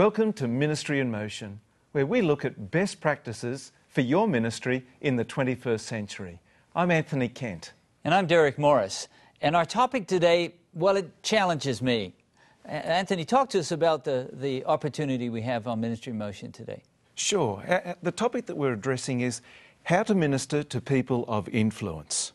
Welcome to Ministry in Motion, where we look at best practices for your ministry in the 21st century. I'm Anthony Kent. And I'm Derek Morris. And our topic today, well, it challenges me. Anthony, talk to us about the, the opportunity we have on Ministry in Motion today. Sure. The topic that we're addressing is how to minister to people of influence.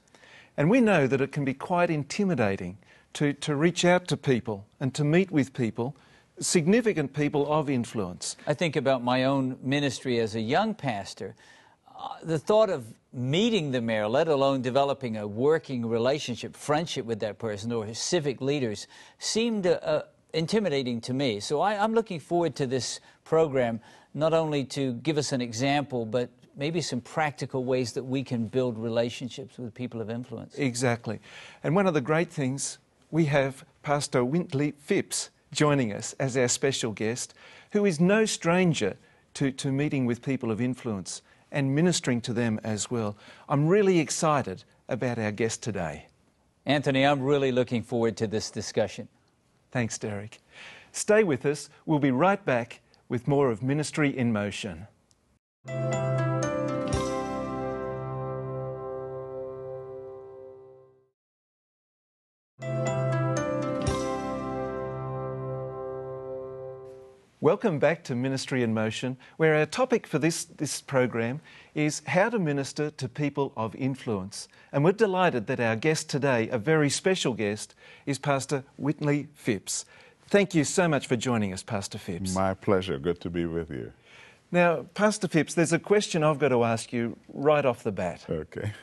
And we know that it can be quite intimidating to, to reach out to people and to meet with people significant people of influence. I think about my own ministry as a young pastor. Uh, the thought of meeting the mayor, let alone developing a working relationship, friendship with that person or civic leaders, seemed uh, intimidating to me. So I, I'm looking forward to this program, not only to give us an example, but maybe some practical ways that we can build relationships with people of influence. Exactly. And one of the great things, we have Pastor Wintley Phipps joining us as our special guest, who is no stranger to, to meeting with people of influence and ministering to them as well. I'm really excited about our guest today. Anthony, I'm really looking forward to this discussion. Thanks, Derek. Stay with us. We'll be right back with more of Ministry in Motion. Welcome back to Ministry in Motion, where our topic for this, this program is how to minister to people of influence. And we're delighted that our guest today, a very special guest, is Pastor Wintley Phipps. Thank you so much for joining us, Pastor Phipps. My pleasure. Good to be with you. Now, Pastor Phipps, there's a question I've got to ask you right off the bat. Okay.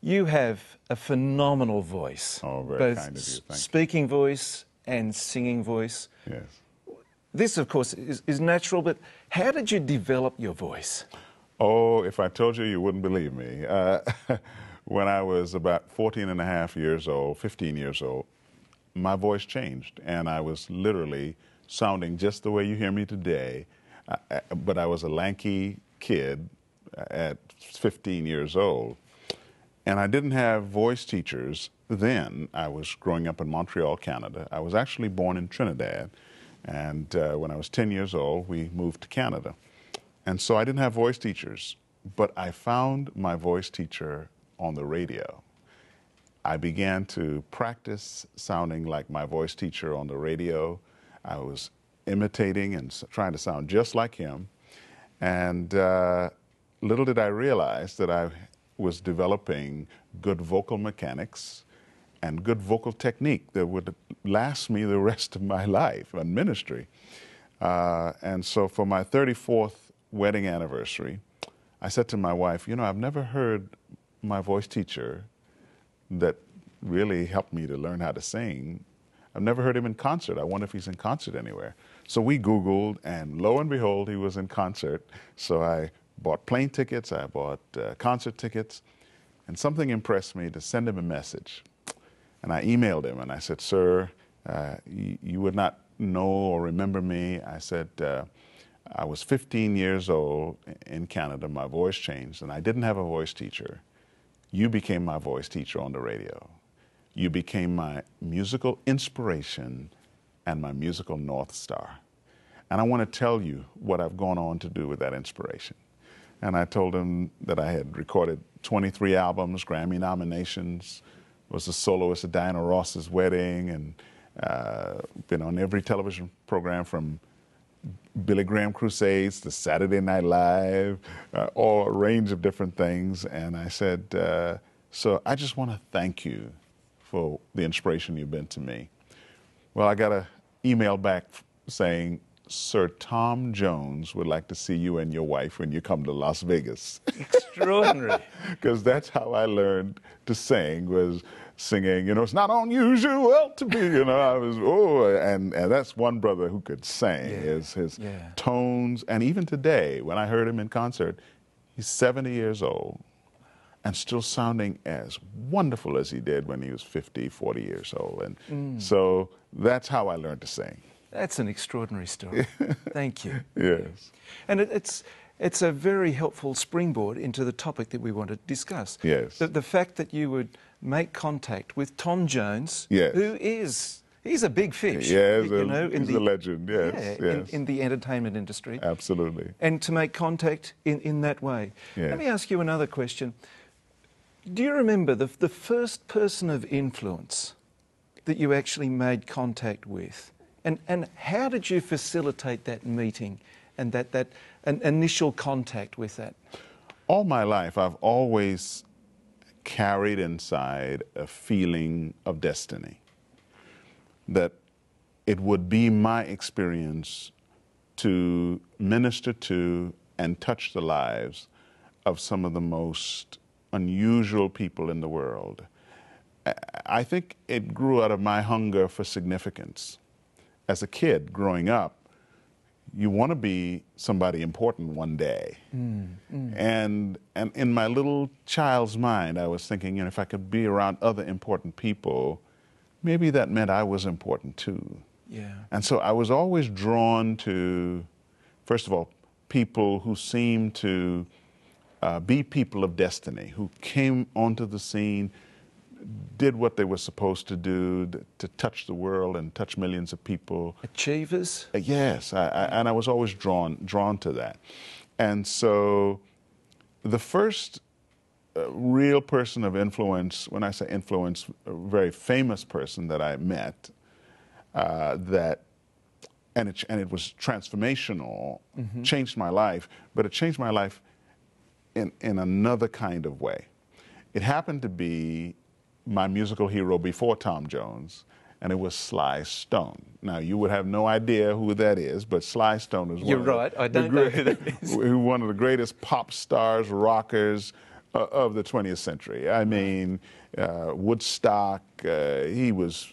You have a phenomenal voice. Oh, very both kind of you. Thank speaking you. voice and singing voice. Yes. This, of course, is, is natural, but how did you develop your voice? Oh, if I told you, you wouldn't believe me. Uh, when I was about 14 and a half years old, 15 years old, my voice changed, and I was literally sounding just the way you hear me today. Uh, uh but I was a lanky kid at 15 years old. And I didn't have voice teachers then. I was growing up in Montreal, Canada. I was actually born in Trinidad. And uh, when I was 10 years old, we moved to Canada. And so I didn't have voice teachers, but I found my voice teacher on the radio. I began to practice sounding like my voice teacher on the radio. I was imitating and trying to sound just like him. And uh, little did I realize that I was developing good vocal mechanics and good vocal technique that would last me the rest of my life and ministry. Uh, and so for my 34th wedding anniversary, I said to my wife, you know, I've never heard my voice teacher that really helped me to learn how to sing. I've never heard him in concert. I wonder if he's in concert anywhere. So we Googled, and lo and behold, he was in concert. So I bought plane tickets, I bought uh, concert tickets, and something impressed me to send him a message. And I emailed him and I said, Sir, uh, you, you, would not know or remember me. I said, uh, I was 15 years old in Canada. My voice changed, and I didn't have a voice teacher. You became my voice teacher on the radio. You became my musical inspiration and my musical North Star. And I want to tell you what I've gone on to do with that inspiration. And I told him that I had recorded 23 albums, Grammy nominations, was a soloist at Diana Ross's wedding and uh, been on every television program from Billy Graham Crusades to Saturday Night Live, uh, all a range of different things. And I said, uh, so I just want to thank you for the inspiration you've been to me. Well, I got an email back saying, Sir Tom Jones would like to see you and your wife when you come to Las Vegas. Extraordinary. Because that's how I learned to sing was singing, you know, it's not unusual to be, you know, I was, oh, and, and that's one brother who could sing, yeah. his, his yeah. tones. And even today, when I heard him in concert, he's 70 years old and still sounding as wonderful as he did when he was 50, 40 years old. And mm. so that's how I learned to sing. That's an extraordinary story. Thank you. Yes. And it, it's it's a very helpful springboard into the topic that we want to discuss. Yes. The, the fact that you would make contact with Tom Jones, yes. who is He's a big fish. Yeah, you a, know, he's a legend, yes. Yeah, yes. In, in, the entertainment industry. Absolutely. And to make contact in, in that way. Yes. Let me ask you another question. Do you remember the, the first person of influence that you actually made contact with? And, and how did you facilitate that meeting and that, that an initial contact with that? All my life, I've always carried inside a feeling of destiny. That it would be my experience to minister to and touch the lives of some of the most unusual people in the world. I think it grew out of my hunger for significance. As a kid growing up, you want to be somebody important one day. Mm, mm. And, and in my little child's mind, I was thinking, you know, if I could be around other important people, maybe that meant I was important too. Yeah. And so I was always drawn to, first of all, people who seemed to uh, be people of destiny, who came onto the scene, did what they were supposed to do to touch the world and touch millions of people. Achievers? Uh, yes, I, I, and I was always drawn drawn to that. And so, the first uh, real person of influence, when I say influence, a very famous person that I met, uh, that and it, and it was transformational, mm-hmm. changed my life, but it changed my life in, in another kind of way. It happened to be my musical hero before Tom Jones, and it was Sly Stone. Now you would have no idea who that is, but Sly Stone is one You're of. The, I don't know who that is. one of the greatest pop stars, rockers uh, of the 20th century. I mean, uh, Woodstock. Uh, he was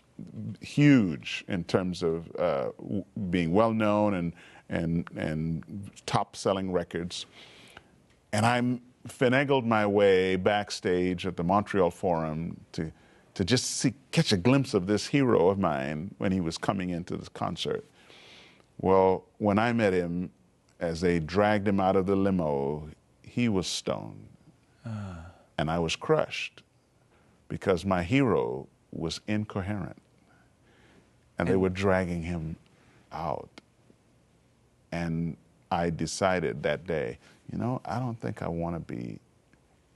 huge in terms of uh, being well known and and and top selling records. And I finagled my way backstage at the Montreal Forum to, to just see, catch a glimpse of this hero of mine when he was coming into this concert. Well, when I met him, as they dragged him out of the limo, he was stoned. Ah. And I was crushed because my hero was incoherent. And, and they were dragging him out. And I decided that day you know, I don't think I want to be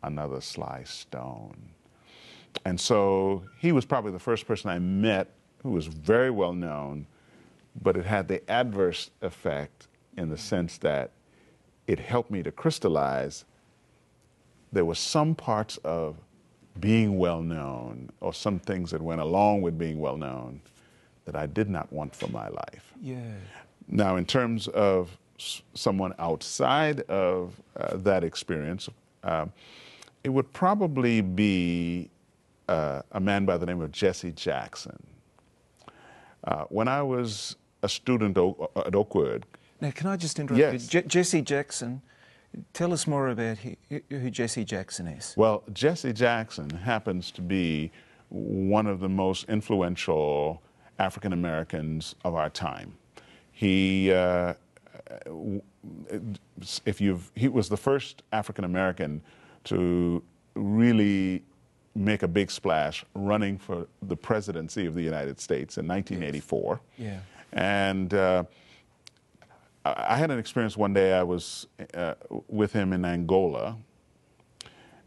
another Sly Stone. And so he was probably the first person I met who was very well known, but it had the adverse effect in the sense that it helped me to crystallize there were some parts of being well known or some things that went along with being well known that I did not want for my life. Yeah. Now, in terms of someone outside of uh, that experience, uh, it would probably be uh, a man by the name of Jesse Jackson. Uh, when I was a student at Oakwood. Now, can I just interrupt yes. you? Je- Jesse Jackson, tell us more about who Jesse Jackson is. Well, Jesse Jackson happens to be one of the most influential African Americans of our time. He uh, if you've, he was the first African American to really make a big splash running for the presidency of the United States in 1984. Yes. Yeah. And uh, I had an experience one day. I was uh, with him in Angola,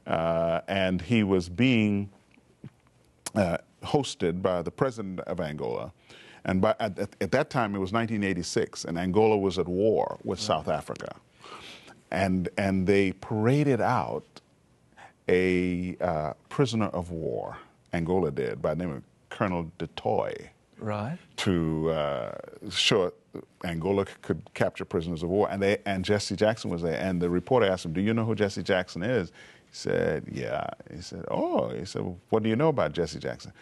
uh, and he was being uh, hosted by the president of Angola. And by, at, at, that time, it was 1986, and Angola was at war with right. South Africa. And, and they paraded out a uh, prisoner of war, Angola did, by the name of Colonel du Toit. Right. To uh, show Angola could capture prisoners of war. And, they, and Jesse Jackson was there. And the reporter asked him, Do you know who Jesse Jackson is? He said, Yeah. He said, Oh. He said, well, What do you know about Jesse Jackson?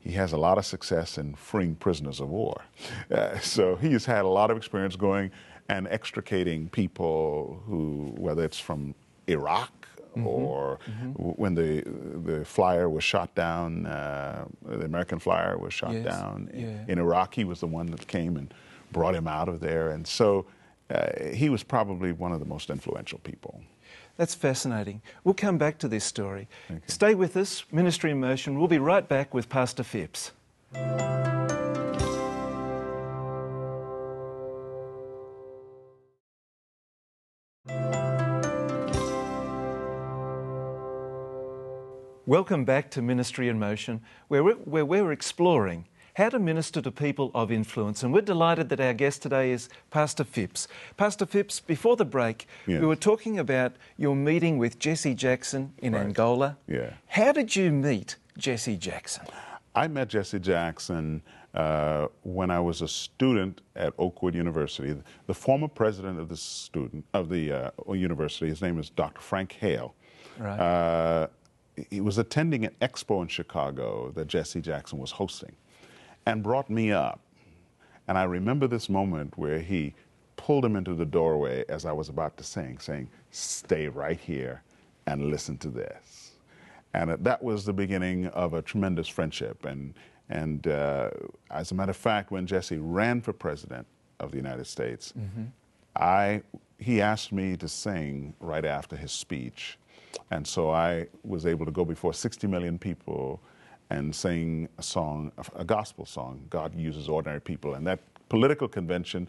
He has a lot of success in freeing prisoners of war. Uh, so he has had a lot of experience going and extricating people who, whether it's from Iraq mm-hmm. or mm-hmm. W- when the the flyer was shot down, uh, the American flyer was shot yes. down yeah. in Iraq. He was the one that came and brought him out of there, and so uh, he was probably one of the most influential people. That's fascinating. We'll come back to this story. Okay. Stay with us, Ministry in Motion. We'll be right back with Pastor Phipps. Welcome back to Ministry in Motion, where we're, where we're exploring how to minister to people of influence. And we're delighted that our guest today is Pastor Phipps. Pastor Phipps, before the break, Yes. we were talking about your meeting with Jesse Jackson in Right. Angola. Yeah. How did you meet Jesse Jackson? I met Jesse Jackson uh, when I was a student at Oakwood University. The former president of the student of the uh, university, his name is Dr. Frank Hale. Right. Uh, he was attending an expo in Chicago that Jesse Jackson was hosting, and brought me up. And I remember this moment where he pulled him into the doorway as I was about to sing, saying, "Stay right here and listen to this." And that was the beginning of a tremendous friendship. And, and uh, as a matter of fact, when Jesse ran for president of the United States, I, he asked me to sing right after his speech. And so I was able to go before 60 million people and sing a song, a gospel song, God Uses Ordinary People. And that political convention,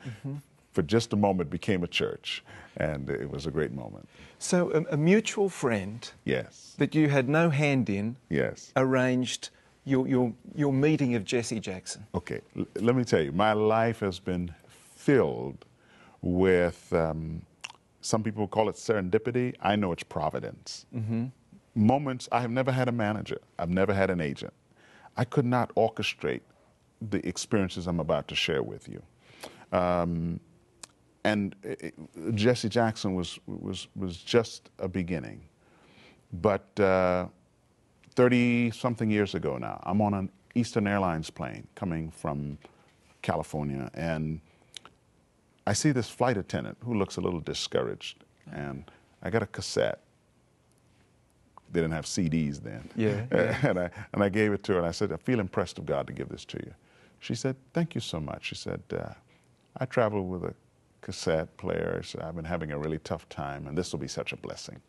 for just a moment, became a church. And it was a great moment. So, a, a mutual friend Yes. that you had no hand in Yes. arranged your, your, your meeting of Jesse Jackson. Okay, l- let me tell you, my life has been filled with um, some people call it serendipity. I know it's providence. Moments, I have never had a manager, I've never had an agent. I could not orchestrate the experiences I'm about to share with you. Um, and it, it- Jesse Jackson was, was, was just a beginning. But uh, 30 something years ago now, I'm on an Eastern Airlines plane coming from California, and I see this flight attendant who looks a little discouraged. And I got a cassette. They didn't have CDs then. Yeah, yeah. and, I, and I gave it to her, and I said, I feel impressed of God to give this to you. She said, Thank you so much. She said, uh, I travel with a cassette player. Said, I've been having a really tough time, and this will be such a blessing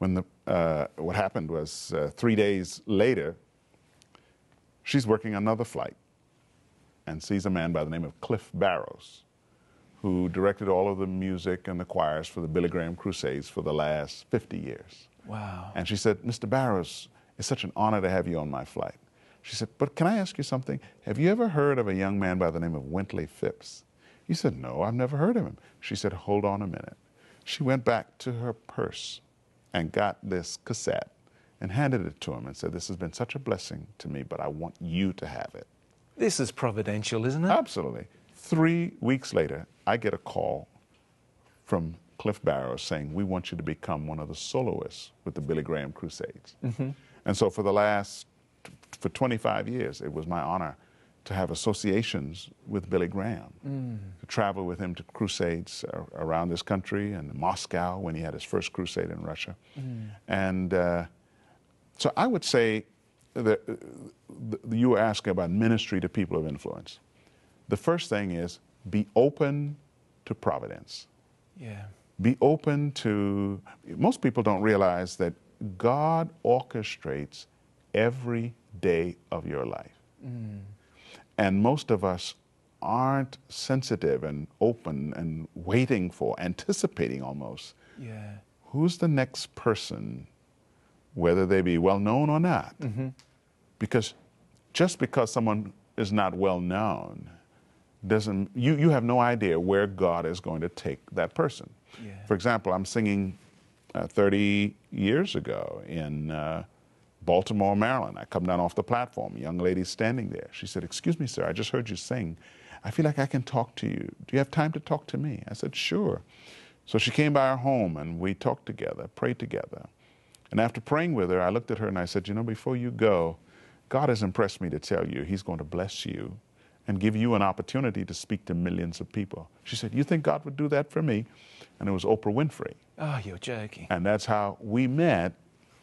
when the, uh, what happened was uh, three days later, she's working another flight and sees a man by the name of Cliff Barrows, who directed all of the music and the choirs for the Billy Graham Crusades for the last 50 years. Wow. And she said, Mr. Barrows, it's such an honor to have you on my flight. She said, But can I ask you something? Have you ever heard of a young man by the name of Wintley Phipps? He said, No, I've never heard of him. She said, Hold on a minute. She went back to her purse and got this cassette and handed it to him and said, This has been such a blessing to me, but I want you to have it. This is providential, isn't it? Absolutely. Three weeks later, I get a call from Cliff Barrows saying, We want you to become one of the soloists with the Billy Graham Crusades. And so for the last, for 25 years, it was my honor to have associations with Billy Graham, to travel with him to crusades around this country and Moscow when he had his first crusade in Russia. And uh, so I would say that uh, you were asking about ministry to people of influence. The first thing is be open to providence. Yeah. Be open to, most people don't realize that God orchestrates every day of your life. Mm. And most of us aren't sensitive and open and waiting for, anticipating almost, Yeah. who's the next person, whether they be well known or not. Mm-hmm. Because just because someone is not well known doesn't you, you have no idea where God is going to take that person. Yeah. For example, I'm singing uh, 30 years ago in uh, Baltimore, Maryland. I come down off the platform. A young lady standing there. She said, "Excuse me, sir. I just heard you sing. I feel like I can talk to you. Do you have time to talk to me?" I said, "Sure." So she came by our home and we talked together, prayed together. And after praying with her, I looked at her and I said, You know, before you go, God has impressed me to tell you He's going to bless you and give you an opportunity to speak to millions of people. She said, You think God would do that for me? And it was Oprah Winfrey. Oh, you're joking. And that's how we met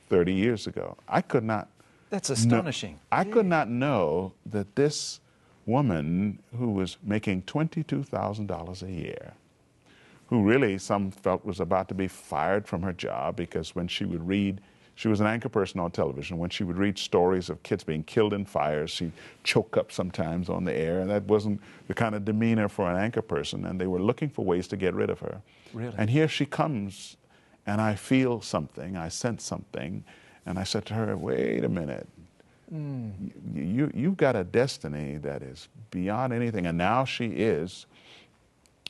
30 years ago. I could not. That's astonishing. I could not know that this woman who was making $22,000 a year, who really some felt was about to be fired from her job because when she would read, she was an anchor person on television. When she would read stories of kids being killed in fires, she'd choke up sometimes on the air, and that wasn't the kind of demeanor for an anchor person. And they were looking for ways to get rid of her. Really? And here she comes, and I feel something, I sense something, And I said to her, wait a minute. Mm. You, you, you've got a destiny that is beyond anything. And now she is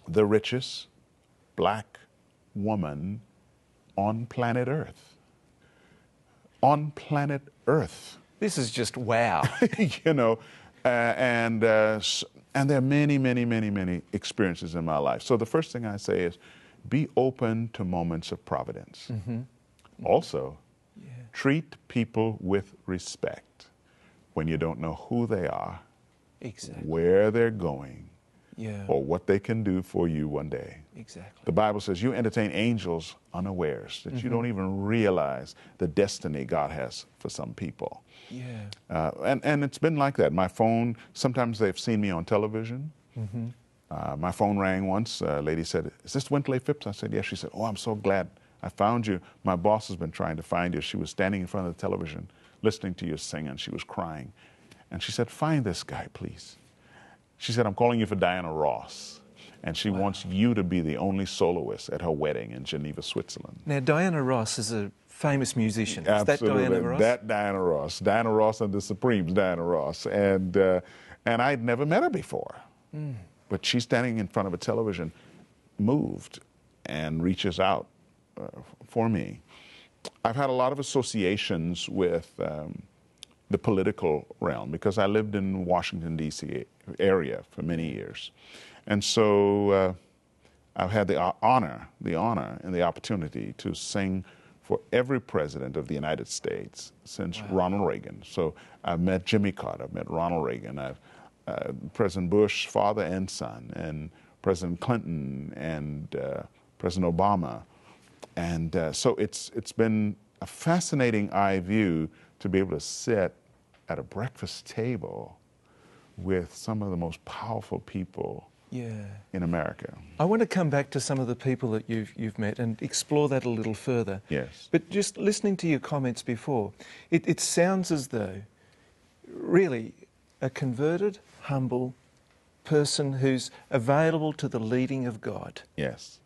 the richest black woman on planet Earth. On planet Earth. This is just wow. you know, uh, and, uh, and there are many, many, many, many experiences in my life. So the first thing I say is be open to moments of providence. Mm-hmm. Also, yeah. treat people with respect when you don't know who they are, exactly. where they're going, yeah. or what they can do for you one day. Exactly. The Bible says you entertain angels unawares, that mm-hmm. you don't even realize the destiny God has for some people. Yeah. Uh, and, and it's been like that. My phone, sometimes they've seen me on television. Mm-hmm. Uh, my phone rang once. A lady said, Is this Wintley Phipps? I said, Yes. She said, Oh, I'm so glad I found you. My boss has been trying to find you. She was standing in front of the television listening to you sing, and she was crying. And she said, Find this guy, please. She said, I'm calling you for Diana Ross. And she wow. wants you to be the only soloist at her wedding in Geneva, Switzerland. Now, Diana Ross is a famous musician. Is Absolutely. that Diana Ross? That Diana Ross. Diana Ross and the Supremes, Diana Ross. And, uh, and I'd never met her before. Mm. But she's standing in front of a television, moved, and reaches out uh, for me. I've had a lot of associations with um, the political realm because I lived in Washington, D.C. area for many years. And so uh, I've had the honor, the honor and the opportunity to sing for every president of the United States since wow. Ronald Reagan. So I've met Jimmy Carter, I've met Ronald Reagan, I've uh, President Bush, father and son, and President Clinton and uh, President Obama. And uh, so it's, it's been a fascinating eye view to be able to sit at a breakfast table with some of the most powerful people yeah. in America. I want to come back to some of the people that you've, you've met and explore that a little further. Yes. But just listening to your comments before, it, it sounds as though really a converted, humble person who's available to the leading of God. Yes.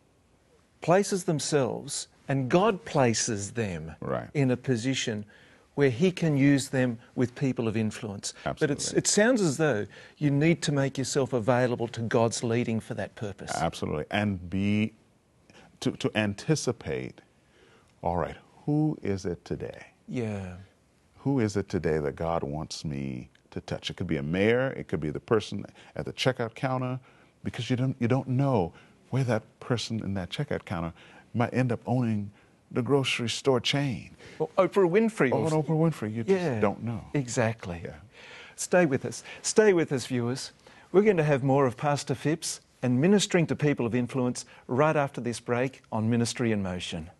Places themselves and God places them right. in a position where he can use them with people of influence. Absolutely. But it sounds as though you need to make yourself available to God's leading for that purpose. Absolutely. And be, to, to anticipate, all right, who is it today? Yeah. Who is it today that God wants me to touch? It could be a mayor, it could be the person at the checkout counter, because you don't, you don't know where that person in that checkout counter might end up owning the grocery store chain. Well, Oprah Winfrey. Oh, and Oprah Winfrey. You just yeah, don't know. Exactly. Yeah. Stay with us. Stay with us, viewers. We're going to have more of Pastor Phipps and ministering to people of influence right after this break on Ministry in Motion.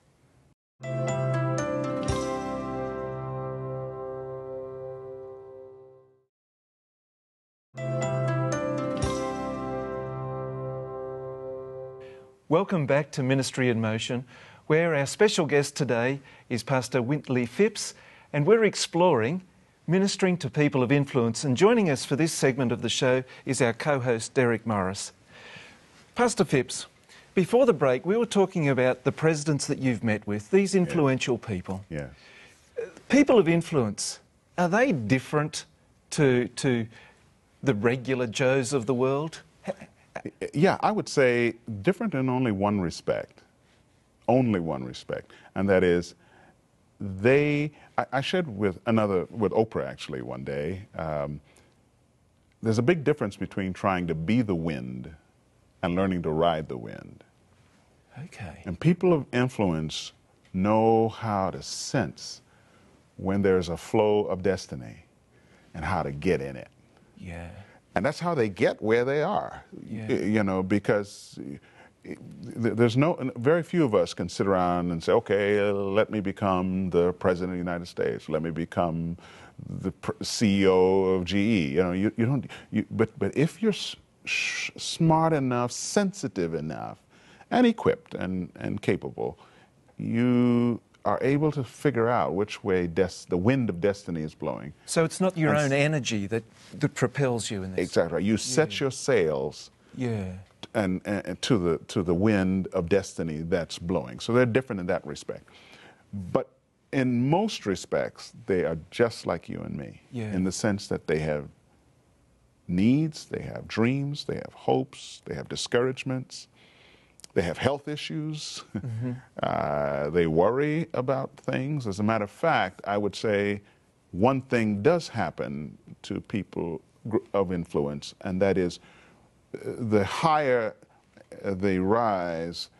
Welcome back to Ministry in Motion where our special guest today is Pastor Wintley Phipps, and we're exploring ministering to people of influence. And joining us for this segment of the show is our co host, Derek Morris. Pastor Phipps, before the break, we were talking about the presidents that you've met with, these influential yeah. people. Yes. People of influence, are they different to, to the regular Joes of the world? Yeah, I would say different in only one respect only one respect, and that is they. I, I shared with another, with Oprah actually one day. Um, there's a big difference between trying to be the wind and learning to ride the wind. Okay. And people of influence know how to sense when there's a flow of destiny and how to get in it. Yeah. And that's how they get where they are. Yeah. You know, because there's no very few of us can sit around and say, okay, let me become the president of the United States. Let me become the CEO of GE. You know, you, you don't. You, but but if you're smart enough, sensitive enough, and equipped and and capable, you are able to figure out which way des- the wind of destiny is blowing. So it's not your and own energy that, that propels you in this. Exactly. You set your sails. Yeah and, and, to the to the wind of destiny that's blowing. So they're different in that respect. But in most respects, they are just like you and me Yeah. in the sense that they have needs, they have dreams, they have hopes, they have discouragements, they have health issues, uh, they worry about things. As a matter of fact, I would say one thing does happen to people of influence, and that is the higher uh, they rise,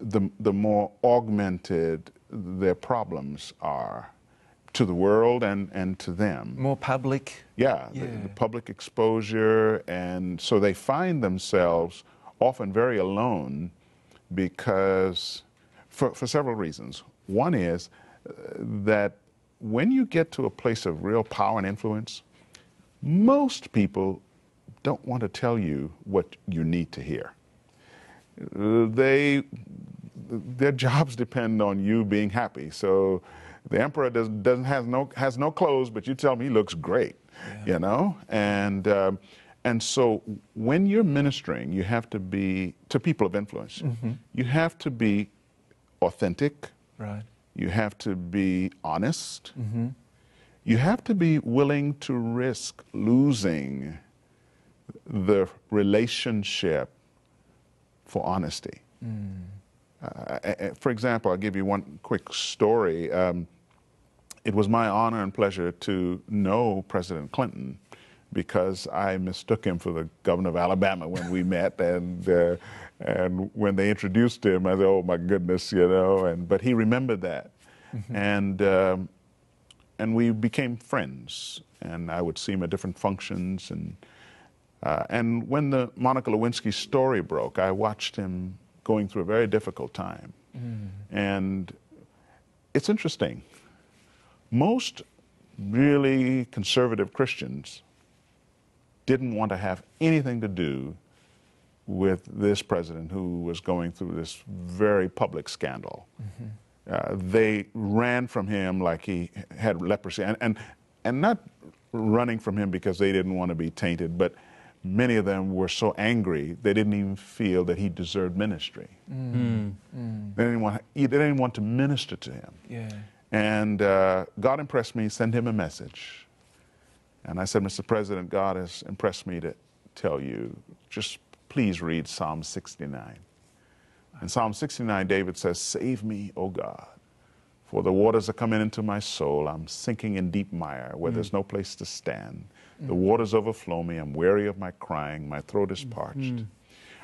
the, the more augmented their problems are to the world and, and to them. More public. Yeah, the- Yeah. The, public exposure, and so they find themselves often very alone because, for, for several reasons. One is uh, that when you get to a place of real power and influence, most people don't want to tell you what you need to hear. Uh, They, their jobs depend on you being happy. So the emperor does, doesn't has no has no clothes, but you tell him he looks great, you know. And um, and so when you're ministering, you have to be to people of influence. You have to be authentic. Right. You have to be honest. Mm -hmm. You have to be willing to risk losing the relationship for honesty. Uh, uh, for example, I'll give you one quick story. Um, it was my honor and pleasure to know President Clinton because I mistook him for the governor of Alabama when we met, and uh, and when they introduced him, I said, "Oh my goodness," you know. And but he remembered that, and um, and we became friends. And I would see him at different functions, and uh, and when the Monica Lewinsky story broke, I watched him going through a very difficult time. And it's interesting. Most really conservative Christians didn't want to have anything to do with this president who was going through this very public scandal. Uh, they ran from him like he had leprosy, and, and, and not running from him because they didn't want to be tainted, but many of them were so angry they didn't even feel that he deserved ministry. They, didn't want, they didn't want to minister to him. Yeah. And uh, God impressed me, send him a message. And I said, Mr. President, God has impressed me to tell you, just please read Psalm 69. In Psalm 69, David says, Save me, O God, for the waters are coming into my soul. I'm sinking in deep mire where there's no place to stand. The waters overflow me. I'm weary of my crying. My throat is parched. Mm-hmm.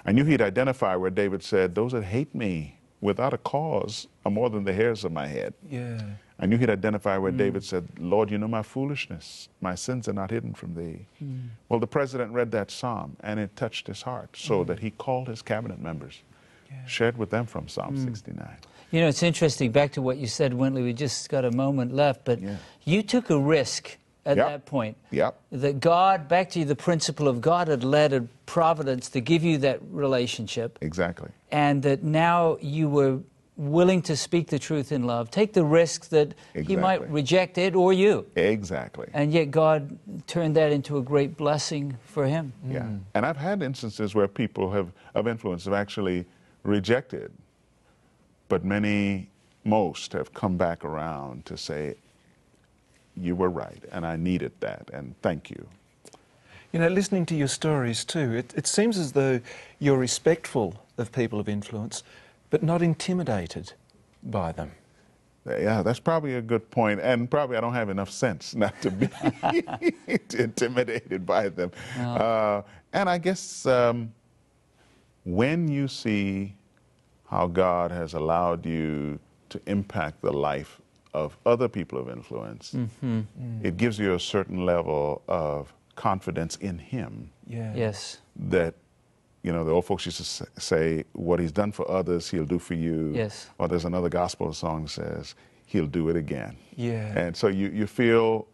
I knew he'd identify where David said, Those that hate me without a cause are more than the hairs of my head. Yeah. I knew he'd identify where mm. David said, Lord, you know my foolishness. My sins are not hidden from thee. Mm. Well, the president read that psalm and it touched his heart so mm. that he called his cabinet members, shared with them from Psalm 69. You know, it's interesting. Back to what you said, Wintley. We just got a moment left, but Yeah. you took a risk at Yep. that point. Yep. That God, back to you, the principle of God, had led a providence to give you that relationship, Exactly. and that now you were willing to speak the truth in love, take the risk that He might reject it or you, Exactly. and yet God turned that into a great blessing for Him. Yeah. And I've had instances where people have, of influence have actually rejected, but many, most have come back around to say, you were right, and I needed that, and thank you. You know, listening to your stories too, it, it seems as though you're respectful of people of influence, but not intimidated by them. Yeah, that's probably a good point, and probably I don't have enough sense not to be intimidated by them. Uh, and I guess um, when you see how God has allowed you to impact the life of other people of influence, it gives you a certain level of confidence in Him Yeah. Yes. that you know the old folks used to say what he's done for others he'll do for you Yes. or there's another gospel song that says he'll do it again Yeah. and so you, you feel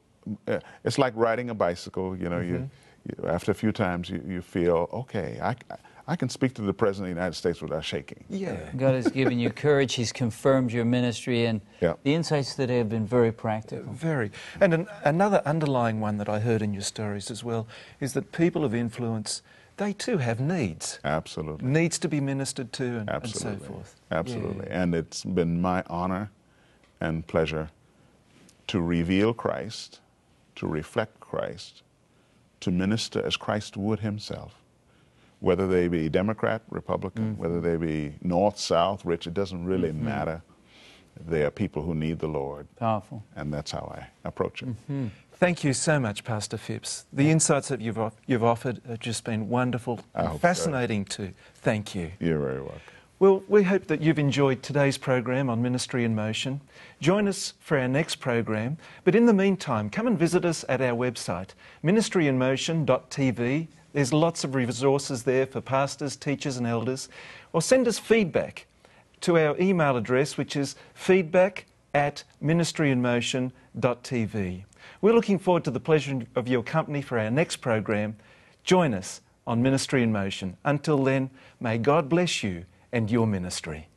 uh, it's like riding a bicycle you know you, you after a few times you, you feel okay I, I can speak to the president of the United States without shaking Yeah. God has given you courage. He's confirmed your ministry, and Yeah. the insights today have been very practical. Very. And an, another underlying one that I heard in your stories as well is that people of influence, they too have needs. absolutely Needs to be ministered to and, and absolutely so forth. absolutely Yeah. and it's been my honor and pleasure to reveal Christ, to reflect Christ, to minister as Christ would himself. Whether they be Democrat, Republican, mm-hmm. whether they be North, South, rich, it doesn't really mm-hmm. matter. They are people who need the Lord, Powerful. and that's how I approach it. Mm-hmm. Thank you so much, Pastor Phipps. The insights that you've, you've offered have just been wonderful and hope so. fascinating too. Thank you. You're very welcome. Well, we hope that you've enjoyed today's program on Ministry in Motion. Join us for our next program, but in the meantime, come and visit us at our website, ministryinmotion.tv. There's lots of resources there for pastors, teachers, and elders. Or send us feedback to our email address, which is feedback at ministryinmotion.tv. We're looking forward to the pleasure of your company for our next program. Join us on Ministry in Motion. Until then, may God bless you and your ministry.